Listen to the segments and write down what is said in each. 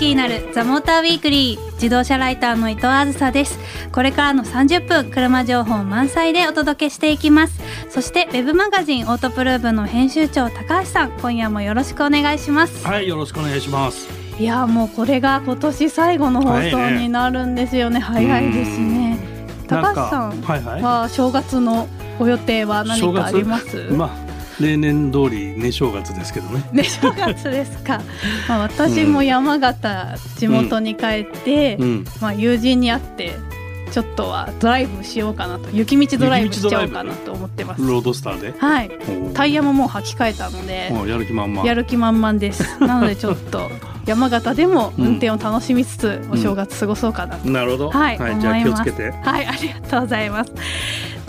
車がもっと好きになるザモーターウィークリー自動車ライターの伊藤あずさです。これからの30分車情報満載でお届けしていきます。そしてウェブマガジンオートプルーブの編集長高橋さん今夜もよろしくお願いします。はいよろしくお願いします。いやもうこれが今年最後の放送になるんですよね。早いですね。高橋さんは正月のご予定は何かあります、まあ例年通り寝正月ですけどね。寝正月ですか。まあ私も山形、地元に帰って、うん、まあ友人に会ってちょっとはドライブしようかなと雪道ドライブしちゃおうかなと思ってます。ロードスターで？はい。タイヤももう履き替えたのでやる気満々。やる気満々です。なのでちょっと山形でも運転を楽しみつつ、お正月過ごそうかなと、なるほど。はい、はい、じゃあ気をつけて。はいありがとうございます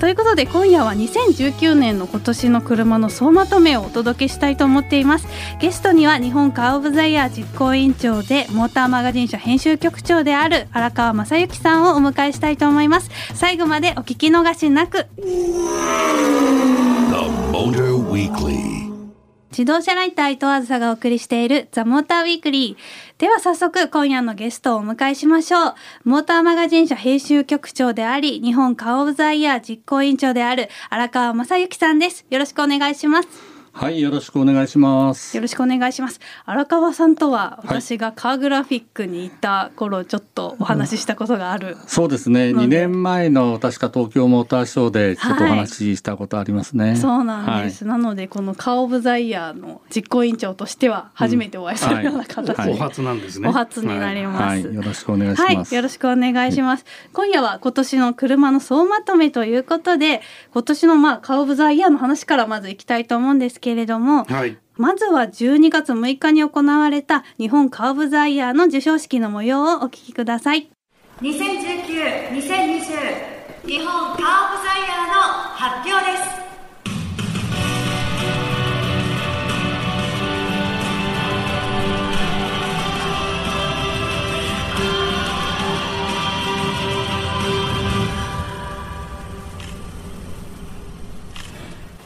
ということで今夜は2019年の今年の車の総まとめをお届けしたいと思っています。ゲストには日本カー・オブ・ザ・イヤー実行委員長でモーターマガジン社編集局長である荒川正幸さんをお迎えしたいと思います。最後までお聞き逃しなく。自動車ライター伊藤あずさがお送りしているザ・モーターウィークリー。では早速今夜のゲストをお迎えしましょう。モーターマガジン社編集局長であり日本カーオブザイヤー実行委員長である荒川正幸さんです。よろしくお願いします。はい、よろしくお願いします。よろしくお願いします。荒川さんとは私がカーグラフィックにいた頃ちょっとお話ししたことがある、うん、そうですね。2年前の確か東京モーターショーでちょっとお話ししたことありますね。はい、そうなんです。はい、なのでこのカーオブザイヤーの実行委員長としては初めてお会いするような形で、うんはい、お初なんですね。お初になります、よろしくお願いします。よろしくお願いします。今夜は今年の車の総まとめということで今年のまあカーオブザイヤーの話からまずいきたいと思うんですけれども。はい、まずは12月6日に行われた日本カーブザイヤーの授賞式の模様をお聞きください2019-2020日本カーブザイヤーの発表です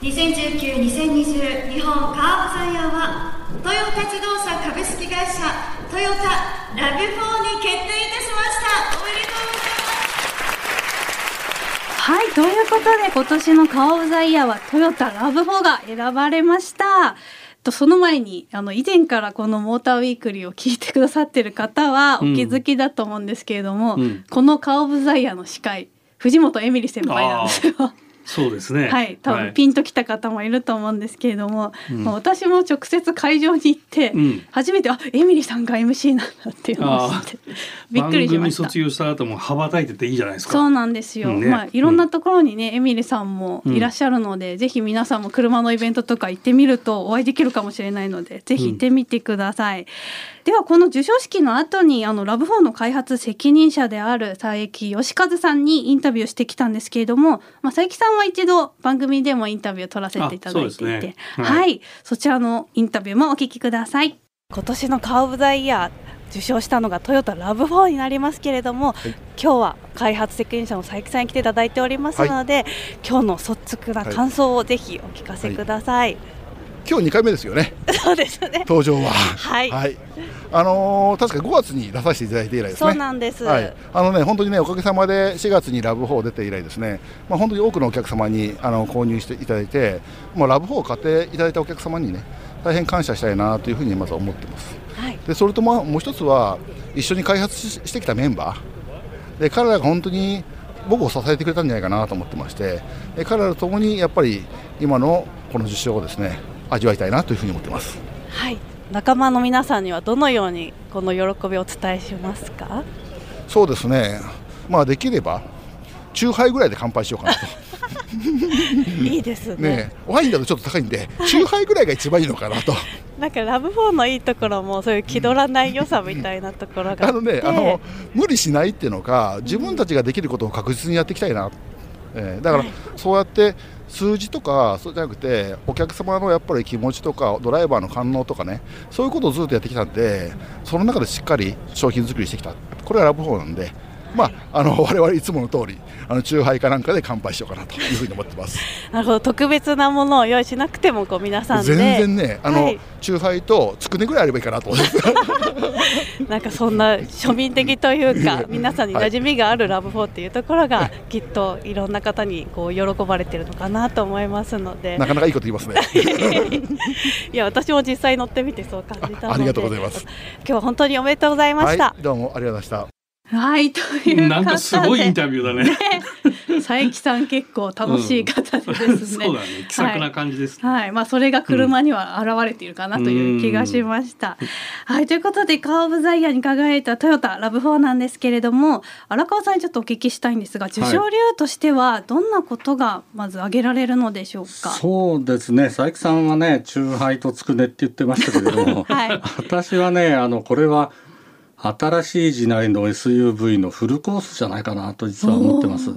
2019-2020日本カーブザイヤーはトヨタ自動車株式会社トヨタラブ4に決定いたしましたおめでとうございますはいということで今年のカーブザイヤーはトヨタラブ4が選ばれました。とその前にあの以前からこのモーターウィークリーを聞いてくださってる方はお気づきだと思うんですけれども、うん。うん、このカー・オブ・ザ・イヤーの司会藤本エミリ先輩なんですよ。そうですね。はい、多分ピンときた方もいると思うんですけれども、はい、私も直接会場に行って、うん、初めてあエミリさんが MC なんだっていうのを知ってびっくりしました。卒業した後も羽ばたいてていいじゃないですか。そうなんですよ。ね、まあいろんなところにね、エミリさんもいらっしゃるので、ぜひ皆さんも車のイベントとか行ってみるとお会いできるかもしれないので、ぜひ行ってみてください。ではこの授賞式の後にあのラブ4の開発責任者である佐伯義和さんにインタビューしてきたんですけれども、まあ、佐伯さんは一度番組でもインタビューを取らせていただいていて、ねはい、はい、そちらのインタビューもお聞きください。今年のカーブ・ザ・イヤー受賞したのがトヨタラブ4になりますけれども、はい、今日は開発責任者の佐伯さんに来ていただいておりますので、はい、今日の率直な感想をぜひお聞かせください。今日2回目ですよね。そうですね。登場は。はい。はい。あのー、確か5月に出させていただいて以来ですね。そうなんです。はい。あのね、本当にね、おかげさまで4月にラブ4出て以来ですね。まあ、本当に多くのお客様に、あの、購入していただいて。もうラブ4を買っていただいたお客様にね。大変感謝したいなというふうにまず思ってます。はい。で、それとも、もう一つは、一緒に開発してきたメンバー。で、彼らが本当に。僕を支えてくれたんじゃないかなと思ってまして彼らとともにやっぱり今のこの受賞をですね味わいたいなというふうに思ってます。はい。仲間の皆さんにはどのようにこの喜びをお伝えしますか？そうですね、まあ、できれば中杯ぐらいで乾杯しようかなと。いいですね。ねワインだとちょっと高いんで、中杯ぐらいが一番いいのかなと。なんかラブフォーのいいところもそういう気取らない良さみたいなところがあのねあの無理しないっていうのか自分たちができることを確実にやっていきたいな、えー、だから、そうやって数字とかそうじゃなくてお客様のやっぱり気持ちとかドライバーの反応とかねそういうことをずっとやってきたんでその中でしっかり商品作りしてきた。これが RAV4なんで、まああの我々いつもの通りあのチューハイかなんかで乾杯しようかなというふうに思ってます。なるほど。特別なものを用意しなくてもこう皆さんで。全然ねあの、はい。チューハイとつくねぐらいあればいいかなと思って なんかそんな庶民的というか皆さんに馴染みがある RAV4っていうところがきっといろんな方にこう喜ばれてるのかなと思いますので。なかなかいいこと言いますね。いや私も実際乗ってみてそう感じたので。ありがとうございます。今日は本当におめでとうございました。はい、どうもありがとうございました。はい、という方でなんかすごいインタビューだね。佐伯さん結構楽しい方でですね、そうだね。気さくな感じです。はい、まあそれが車には現れているかなという気がしました。はい、ということでカー・オブ・ザ・イヤーに輝いたトヨタラブ4なんですけれども荒川さんにちょっとお聞きしたいんですが受賞理由としてはどんなことがまず挙げられるのでしょうか？そうですね佐伯さんはねチューハイとつくねって言ってましたけれども、はい私はねあのこれは新しい時代の SUV のフルコースじゃないかなと実は思ってます。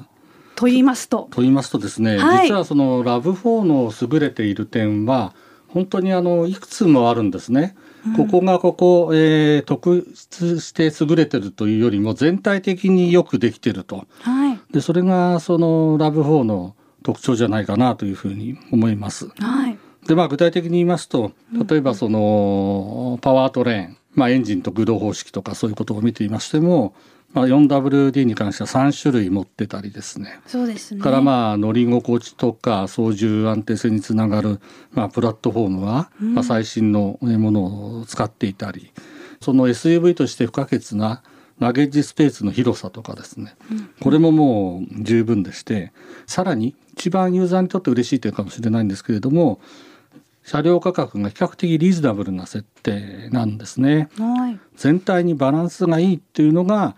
と言いますと。と言いますとですね、はい実はそのラブ4の優れている点は本当にあのいくつもあるんですね。ここがここ、えー特筆して優れてるというよりも全体的によくできてると。はいでそれがそのラブ4の特徴じゃないかなというふうに思います。はいでまあ具体的に言いますと例えばそのパワートレーン、まあ、エンジンと駆動方式とかそういうことを見ていましても、まあ、4WD に関しては3種類持ってたりですね。そうですね。からまあ乗り心地とか操縦安定性につながる、まあ、プラットフォームは、まあ、最新のものを使っていたりその SUV として不可欠なラゲッジスペースの広さとかですね、これももう十分でしてさらに一番ユーザーにとって嬉しい点かもしれないんですけれども車両価格が比較的リーズナブルな設定なんですね。はい。全体にバランスがいいっていうのが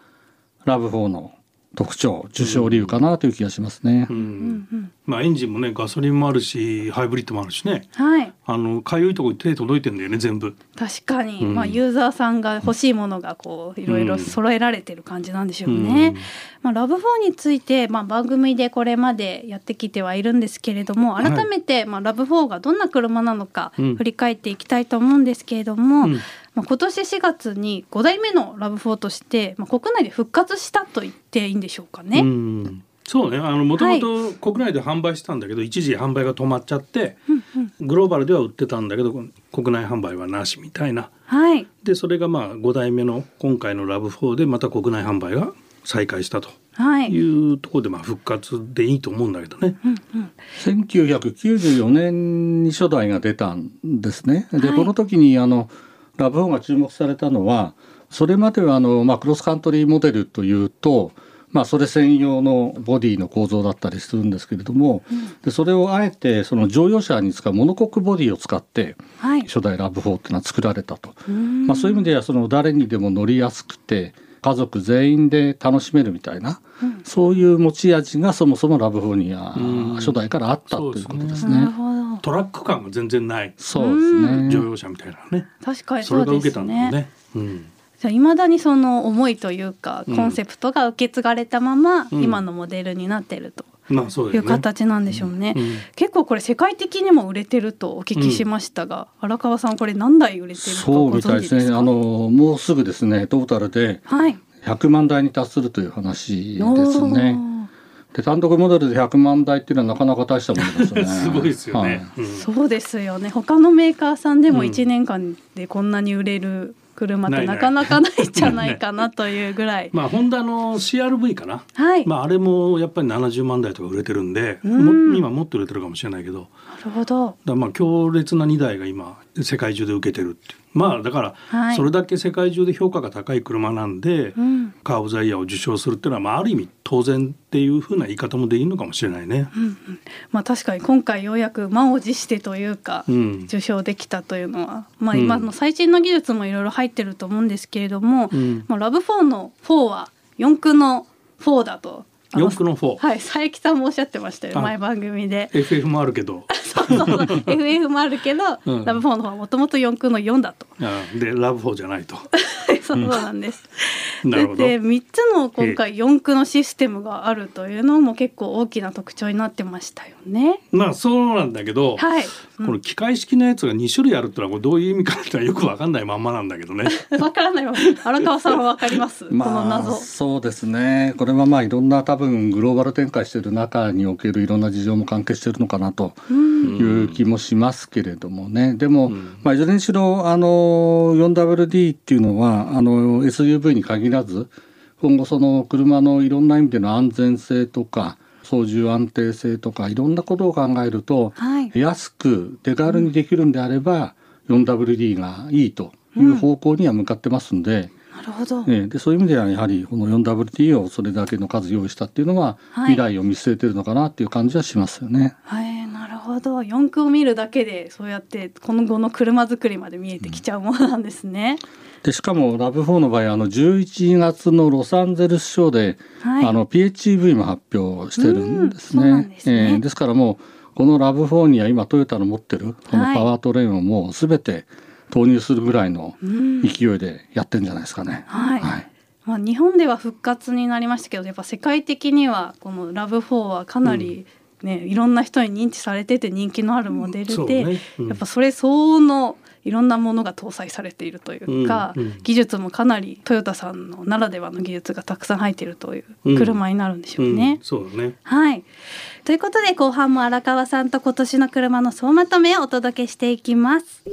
ラブ4の特徴受賞理由かなという気がしますね。う。うんんまあエンジンもねガソリンもあるしハイブリッドもあるしね。はい。あのかゆいところに手届いてんだよね全部。確かに、うんまあユーザーさんが欲しいものがこういろいろ揃えられてる感じなんでしょうね。うんまあラブ4についてまあ番組でこれまでやってきてはいるんですけれども、はい改めてまあラブ4がどんな車なのかうん振り返っていきたいと思うんですけれども、うんまあ今年4月に5代目のラブ4としてまあ国内で復活したと言っていいんでしょうかね。うんそうねあのもともと国内で販売してたんだけど、一時販売が止まっちゃってうんうんグローバルでは売ってたんだけど国内販売はなしみたいなはい。でそれがまあ5代目の今回のラブ4でまた国内販売が再開したとはい。いうところでまあ復活でいいと思うんだけどね。うんうん1994年に初代が出たんですね。で、はいこの時にあのラブ4が注目されたのはそれまではあの、まあ、クロスカントリーモデルというと、まあ、それ専用のボディの構造だったりするんですけれども、でそれをあえてその乗用車に使うモノコックボディを使ってはい。初代ラブ4っていうのは作られたと。うんまあ、そういう意味ではその誰にでも乗りやすくて家族全員で楽しめるみたいな、うんそういう持ち味がそもそもラブ4にはうん初代からあったということですね。なるほど。トラック感が全然ないそうですね。乗用車みたいなね。確かにそそうですれが受けたんだね。よね。うんじゃあ未だにその思いというかうんコンセプトが受け継がれたままうん今のモデルになってるとまあそう。いう形なんでしょうね。うん結構これ世界的にも売れてるとお聞きしましたが、荒川さんこれ何台売れてるかごそうみたいですね。あのもうすぐですねトータルではい。100万台に達するという話ですおね。ーで単独モデルで100万台っていうのはなかなか大したものですよね。すごいですよね。うんそうですよね。他のメーカーさんでもうん1年間でこんなに売れる車ってなかなかないんじゃないかなというぐらい。まあホンダの CRV かな。はい。まああれもやっぱり70万台とか売れてるんで、うんも今もっと売れてるかもしれないけど、なるほど。だまあ強烈な2台が今世界中で受けてるって。まあだからはいそれだけ世界中で評価が高い車なんで、うん。カー・オブ・ザ・イヤーを受賞するっていうのはまあある意味当然っていうふうな言い方もできるのかもしれないね。うんうんまあ確かに今回ようやく満を持してというか、うん。受賞できたというのは、まあ、うん今の最新の技術もいろいろ入ってると思うんですけれども、うんまあ、ラブ4の4は四駆の4だと。四駆の4。はい佐伯さんもおっしゃってましたよあ前番組で。FF もあるけど、そうそうそう。FF もあるけど、うん。ラブ4の方はもともと四駆の4だと。あでラブ4じゃないと。そうなんです。なるほどで3つの今回4駆のシステムがあるというのも結構大きな特徴になってましたよね。まあそうなんだけど、はい。この機械式のやつが2種類あるってのはこれどういう意味かってのはよくわかんないまんまなんだけどね。わからないわ。荒川さんはわかります？このまあ謎。そうですねこれはまあいろんな多分グローバル展開している中におけるいろんな事情も関係しているのかなという気もしますけれどもねでも、まあ、いずれにしろあの 4WD っていうのはあの SUV に限らず今後その車のいろんな意味での安全性とか操縦安定性とかいろんなことを考えると、はい。安く手軽にできるんであれば 4WD がいいという方向には向かってますんで。なるほど。ええでそういう意味ではやはりこの 4WT をそれだけの数用意したっていうのは、はい未来を見据えてるのかなっていう感じはしますよね。はい、なるほど。四駆を見るだけでそうやって今後の車作りまで見えてきちゃうものなんですね。でしかもラブ4の場合あの11月のロサンゼルスショーで、はい。あの PHEV も発表してるんですうんそうなんね。ですね。ええ。ですからもうこのラブ4には今トヨタの持ってるこのはい。パワートレインをもう全て投入するぐらいのうん。勢いでやってるんじゃないですかね。はい。はい。まあ、日本では復活になりましたけどやっぱ世界的にはこのラブ4はかなり、ねいろんな人に認知されてて人気のあるモデルで、ねうんやっぱそれ相応のいろんなものが搭載されているというか、うんうん技術もかなりトヨタさんのならではの技術がたくさん入っているといううん車になるんでしょうね。うんそうだね。はい。ということで後半も荒川さんと今年の車の総まとめをお届けしていきます。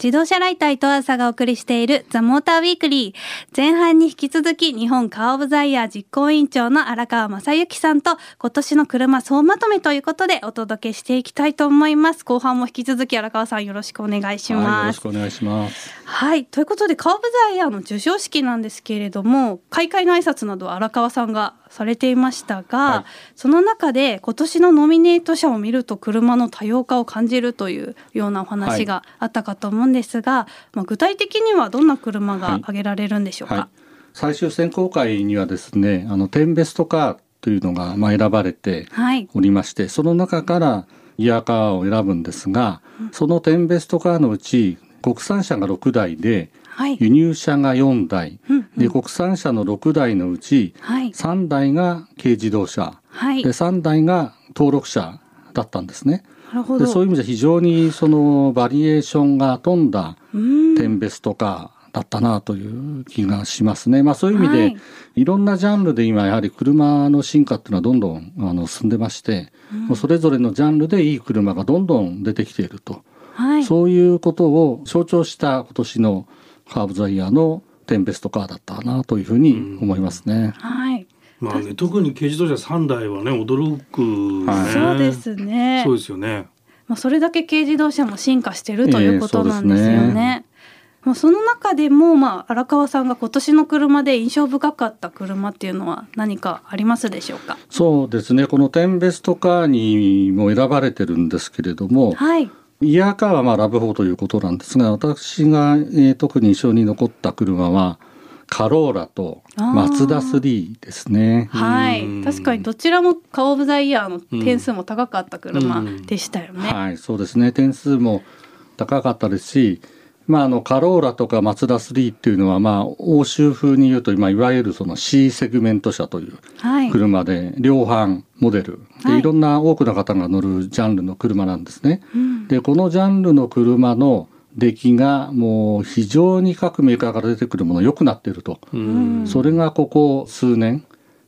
自動車ライター伊藤朝がお送りしているザ・モーターウィークリー。前半に引き続き日本カーオブザイヤー実行委員長の荒川正幸さんと今年の車総まとめということでお届けしていきたいと思います。後半も引き続き荒川さんよろしくお願いしはい、よますろしくお願いします。はいということでカーオブザイヤーの授賞式なんですけれども開会の挨拶などは荒川さんがされていましたが、はい。その中で今年のノミネート車を見ると車の多様化を感じるというようなお話があったかと思うんですが、まあ、具体的にはどんな車が挙げられるんでしょうか？はい、最終選考会にはですねあの10ベストカーというのがまあ選ばれてはい。おりましてその中からギアカーを選ぶんですが、その10ベストカーのうち国産車が6台ではい。輸入車が4台、うんうんで国産車の6台のうちはい。3台が軽自動車、はい。で3台が登録車だったんですね。なるほど。でそういう意味で非常にそのバリエーションが富んだうん。テンベストカーだったなという気がしますね。まあそういう意味で、はい。い、ろんなジャンルで今やはり車の進化っていうのはどんどんあの進んでまして、もうそれぞれのジャンルでいい車がどんどん出てきていると、はい。そういうことを象徴した今年のカーブザイヤーのテンベストカーだったなというふうに思いますね。はいまあね特に軽自動車3台はね驚くね、はいそうですねそうですよね。まあ、それだけ軽自動車も進化してるということなんですよええそうですねね。まあその中でも、まあ、荒川さんが今年の車で印象深かった車っていうのは何かありますでしょうか？そうですねこのテンベストカーにも選ばれてるんですけれども、はい。イヤーカーはまあラブ4ということなんですが私が、えー特に印象に残った車はカローラとマツダ3ですね。はいうん。確かにどちらもカーオブザイヤーの点数も高かった車うんでしたよね。はい、そうですね点数も高かったですし、まあ、あのカローラとかマツダ3っていうのは、まあ、欧州風に言うと今いわゆるその C セグメント車というはい。車で量販モデル。で、はい。い、ろんな多くの方が乗るジャンルの車なんですね。うん。でこのジャンルの車の出来がもう非常に各メーカーから出てくるもの良くなっていると、うん。それがここ数年、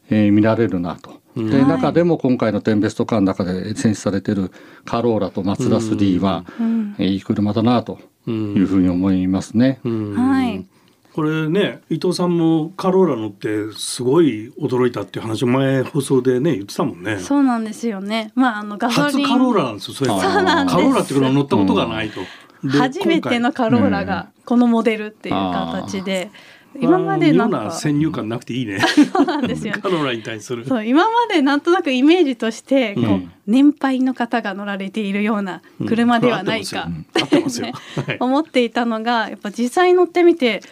えー見られるなと。ではい中でも今回のテンベストカーの中で選出されているカローラとマツダ3は、うん。えーいい車だなとうんいうふうに思いますね。うん。はい。これね伊藤さんもカローラ乗ってすごい驚いたっていう話を前放送でね言ってたもんね。そうなんですよね。まああのガソリン。初カローラなんですよそうなんです。カローラって車乗ったことがないと。で初めてのカローラがこのモデルっていう形で、今までなんか。先入観なくていいね。そうなんですよ。ねカローラに対する。そう今までなんとなくイメージとしてこう、うん年配の方が乗られているような車ではないか、って 思っていたのがやっぱ実際乗ってみて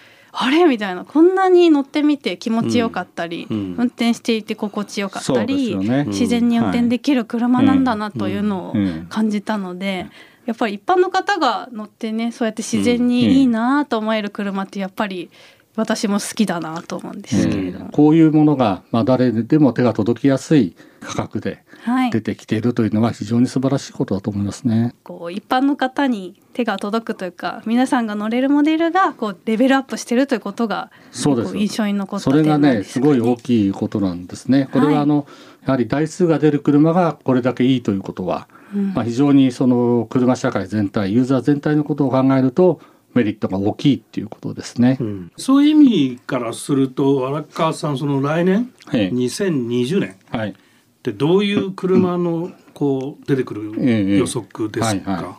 あれ？みたいな。こんなに乗ってみて気持ちよかったり、うん。うん。運転していて心地よかったり、よね。自然に運転できる車なんだなというのを感じたので、やっぱり一般の方が乗ってねそうやって自然にいいなと思える車ってやっぱり私も好きだなと思うんですけれども、こういうものが、まあ、誰でも手が届きやすい価格ではい。出てきているというのは非常に素晴らしいことだと思いますね。こう一般の方に手が届くというか皆さんが乗れるモデルがこうレベルアップしてるということがそうです。こ印象に残ったそれがねですごい大きいことなんですね。これはいはあの、やはり台数が出る車がこれだけいいということは、うん。まあ、非常にその車社会全体ユーザー全体のことを考えるとメリットが大きいっていうことですね。うん。そういう意味からすると荒川さんその来年ええ。2020年はい。ってどういう車のこう出てくるええ予測ですか、はいは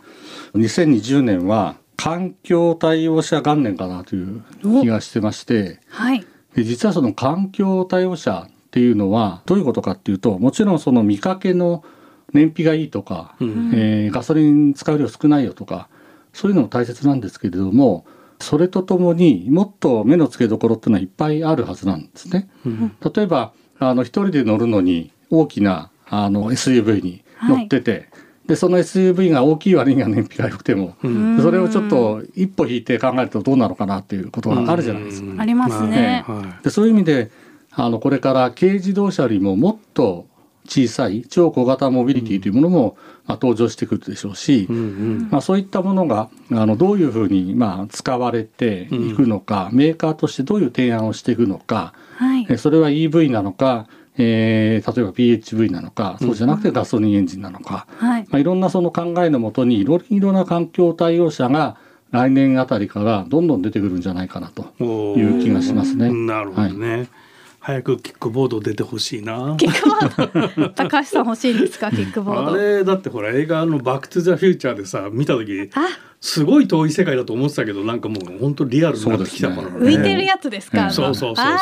2020年は環境対応車元年かなという気がしてましてはい。で実はその環境対応車っていうのはどういうことかっていうともちろんその見かけの燃費がいいとか、うん。えーガソリン使う量少ないよとかそういうのも大切なんですけれどもそれとともにもっと目の付けどころっていうのはいっぱいあるはずなんですね。うん例えばあの一人で乗るのに大きなあの SUV に乗ってて、でその SUV が大きい割には燃費が良くても、うんそれをちょっと一歩引いて考えるとどうなのかなっていうことがあるじゃないですか。うんありますねはいはいでそういう意味であのこれから軽自動車よりももっと小さい超小型モビリティというものも、まあ、登場してくるでしょうし、うんうん。まあ、そういったものがあのどういうふうに、まあ、使われていくのか、メーカーとしてどういう提案をしていくのか、はい。えそれは EV なのか、えー例えば PHV なのかそうじゃなくてガソリンエンジンなのか、はい。まあ、いろんなその考えのもとにいろいろな環境対応車が来年あたりからどんどん出てくるんじゃないかなとおいう気がしますね。なるほどね、早くキックボード出てほしいな。キックボード？高橋さん欲しいんですか？キックボーあドれだってほら映画の「バック・トゥ・ザ・フューチャー」でさ見た時あすごい遠い世界だと思ってたけどなんかもう本当リアルになってきたからそうです浮いてるやつですか、そうそうそうそ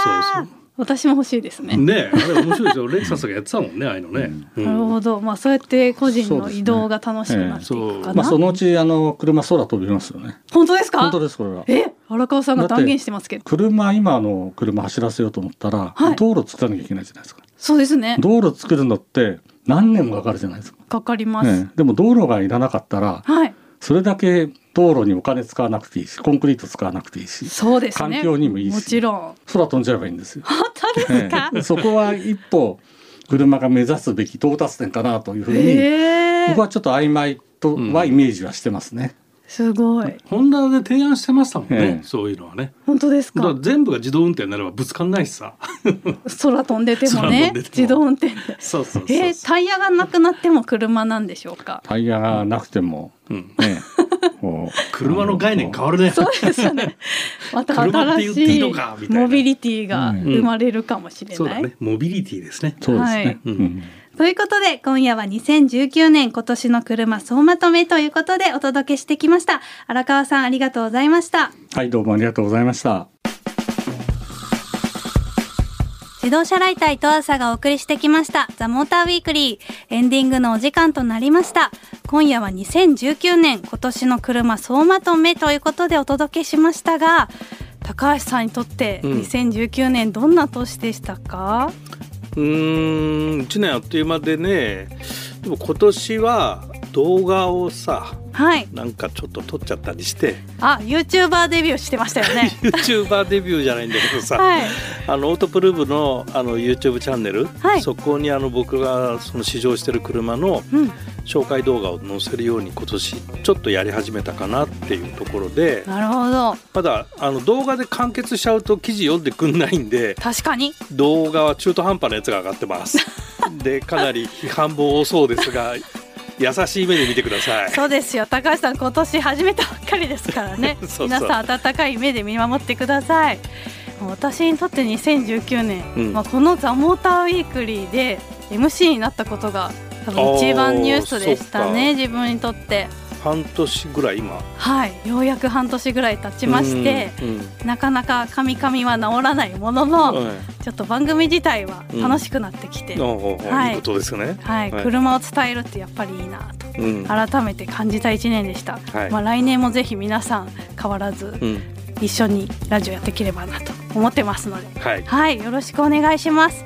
う私も欲しいですね、ねえあれ面白いですよ。レクサスがやってたもんねああいうのね、うん。なるほど。まあそうやって個人の移動が楽しくなっていくかな、まあそのうちあの車空飛びますよね。本当ですか？本当ですこれは。え荒川さんが断言してますけど。車今の車走らせようと思ったら、はい。道路作らなきゃいけないじゃないですか。そうですね。道路作るのって何年もかかるじゃないですか。かかります、ね、でも道路がいらなかったらはいそれだけ道路にお金使わなくていいしコンクリート使わなくていいしそうですね。環境にもいいしもちろん。空飛んじゃえばいいんですよ。本当ですか、ええ。そこは一歩車が目指すべき到達点かなというふうに、ええ。僕はちょっと曖昧とはイメージはしてますね。すごい。ホンダで提案してましたもんね、ええ。そういうのはね。本当ですだか全部が自動運転になればぶつかんないしさ。空飛んでても空ねも。自動運転で。そうそうそうそう。えー、タイヤがなくなっても車なんでしょうか？タイヤがなくても、うん。ね、こう。車の概念変わるね。そうですよね。また新しいモビリティがうん生まれるかもしれない、そうだね。モビリティですね。そうですね。はい。うんということで今夜は2019年今年の車総まとめということでお届けしてきました。荒川さんありがとうございました。はい、どうもありがとうございました。自動車ライター伊藤朝がお送りしてきました。ザ・モーターウィークリー。エンディングのお時間となりました。今夜は2019年今年の車総まとめということでお届けしましたが高橋さんにとってうん。2019年どんな年でしたか、うーん1年あっという間でねでも今年は動画をさはい。なんかちょっと撮っちゃったりして。あ YouTuber デビューしてましたよね。YouTuber デビューじゃないんだけどさ、はい。あのオートプルーブのあの YouTube チャンネル、はい。そこにあの僕がその試乗してる車のうん。紹介動画を載せるように今年ちょっとやり始めたかなっていうところで。なるほど。まだあの動画で完結しちゃうと記事読んでくんないんで。確かに。動画は中途半端なやつが上がってます。でかなり批判も多そうですが優しい目で見てください。そうですよ。高橋さん今年始めたばっかりですからね。そうそう。皆さん温かい目で見守ってください。私にとって2019年、うん。まあ、この「ザ・モーターウィークリーで MC になったことが多分一番ニュースでしたね自分にとって半年ぐらい今。はい。ようやく半年ぐらい経ちまして、なかなかカミカミは治らないものの、はい。ちょっと番組自体は楽しくなってきて、おうおうおうはい。いいことですよね。はい、はい。車を伝えるってやっぱりいいなと。うん。改めて感じた一年でした、はい。まあ来年もぜひ皆さん変わらずうん。一緒にラジオやっていければなと思ってますので。はい。はい。よろしくお願いします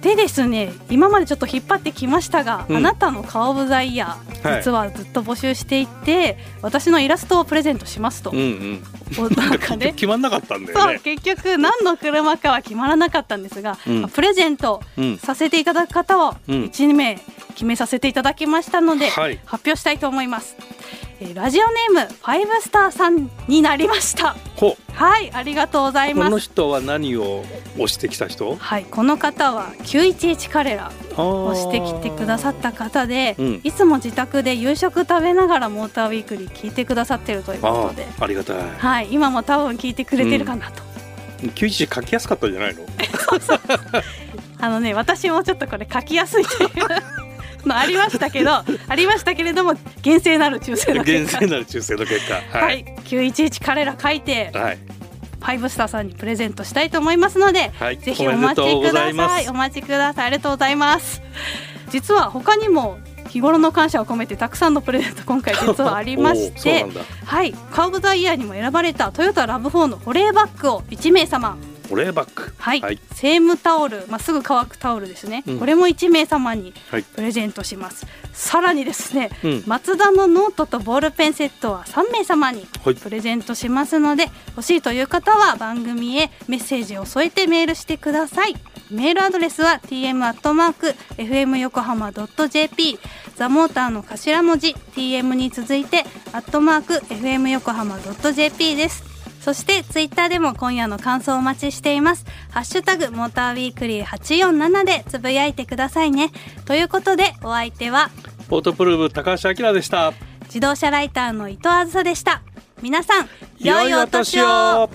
でですね今までちょっと引っ張ってきましたが、うん。あなたの顔オブザイヤー、はい。実はずっと募集していて私のイラストをプレゼントしますと、うんうん。おなんかね。決まんなかったんだそうよね結局何の車かは決まらなかったんですが、うん。まあプレゼントうん。させていただく方をうん。1名決めさせていただきましたので、はい。発表したいと思います、えーラジオネームファイブスターさんになりました。ほ。はいありがとうございうこのます人は何を押してきた人？はいこの方は911カレラを押してきてくださった方で、うん。いつも自宅で夕食食べながらモーターウィークリー聞いてくださってるというあことで。あありがたい。はい今も多分聞いてくれてるかなと、91書きやすかったんじゃないの？あのね私もちょっとこれ書きやすいというのありましたけどありましたけれども厳正なる抽選の厳結果。正なる抽選の結果。は、はい。い911彼ら書いてはい。ファイブスターさんにプレゼントしたいと思いますので、はい。ぜひお待ちください。お待ちください。ありがとうございます。実は他にも日頃の感謝を込めてたくさんのプレゼント今回実はありまして はい。カーブザイヤーにも選ばれたトヨタラブ4の保冷バッグを1名様保冷バッグはい、はい。セームタオル、まあ、すぐ乾くタオルですね、うん。これも1名様にはい。プレゼントします、さらにですね、うん。マツダのノートとボールペンセットは3名様にはい。プレゼントしますので欲しいという方は番組へメッセージを添えてメールしてください。メールアドレスは tm.fm 横浜 .jp ザモーターの頭文字 tm に続いてアットマーク fm 横浜 .jp ですそしてツイッターでも今夜の感想をお待ちしています。ハッシュタグモーターウィークリー847でつぶやいてくださいね。ということでお相手はオートプルーブ高橋明でした。自動車ライターの伊藤あずさでした。皆さん良いお年を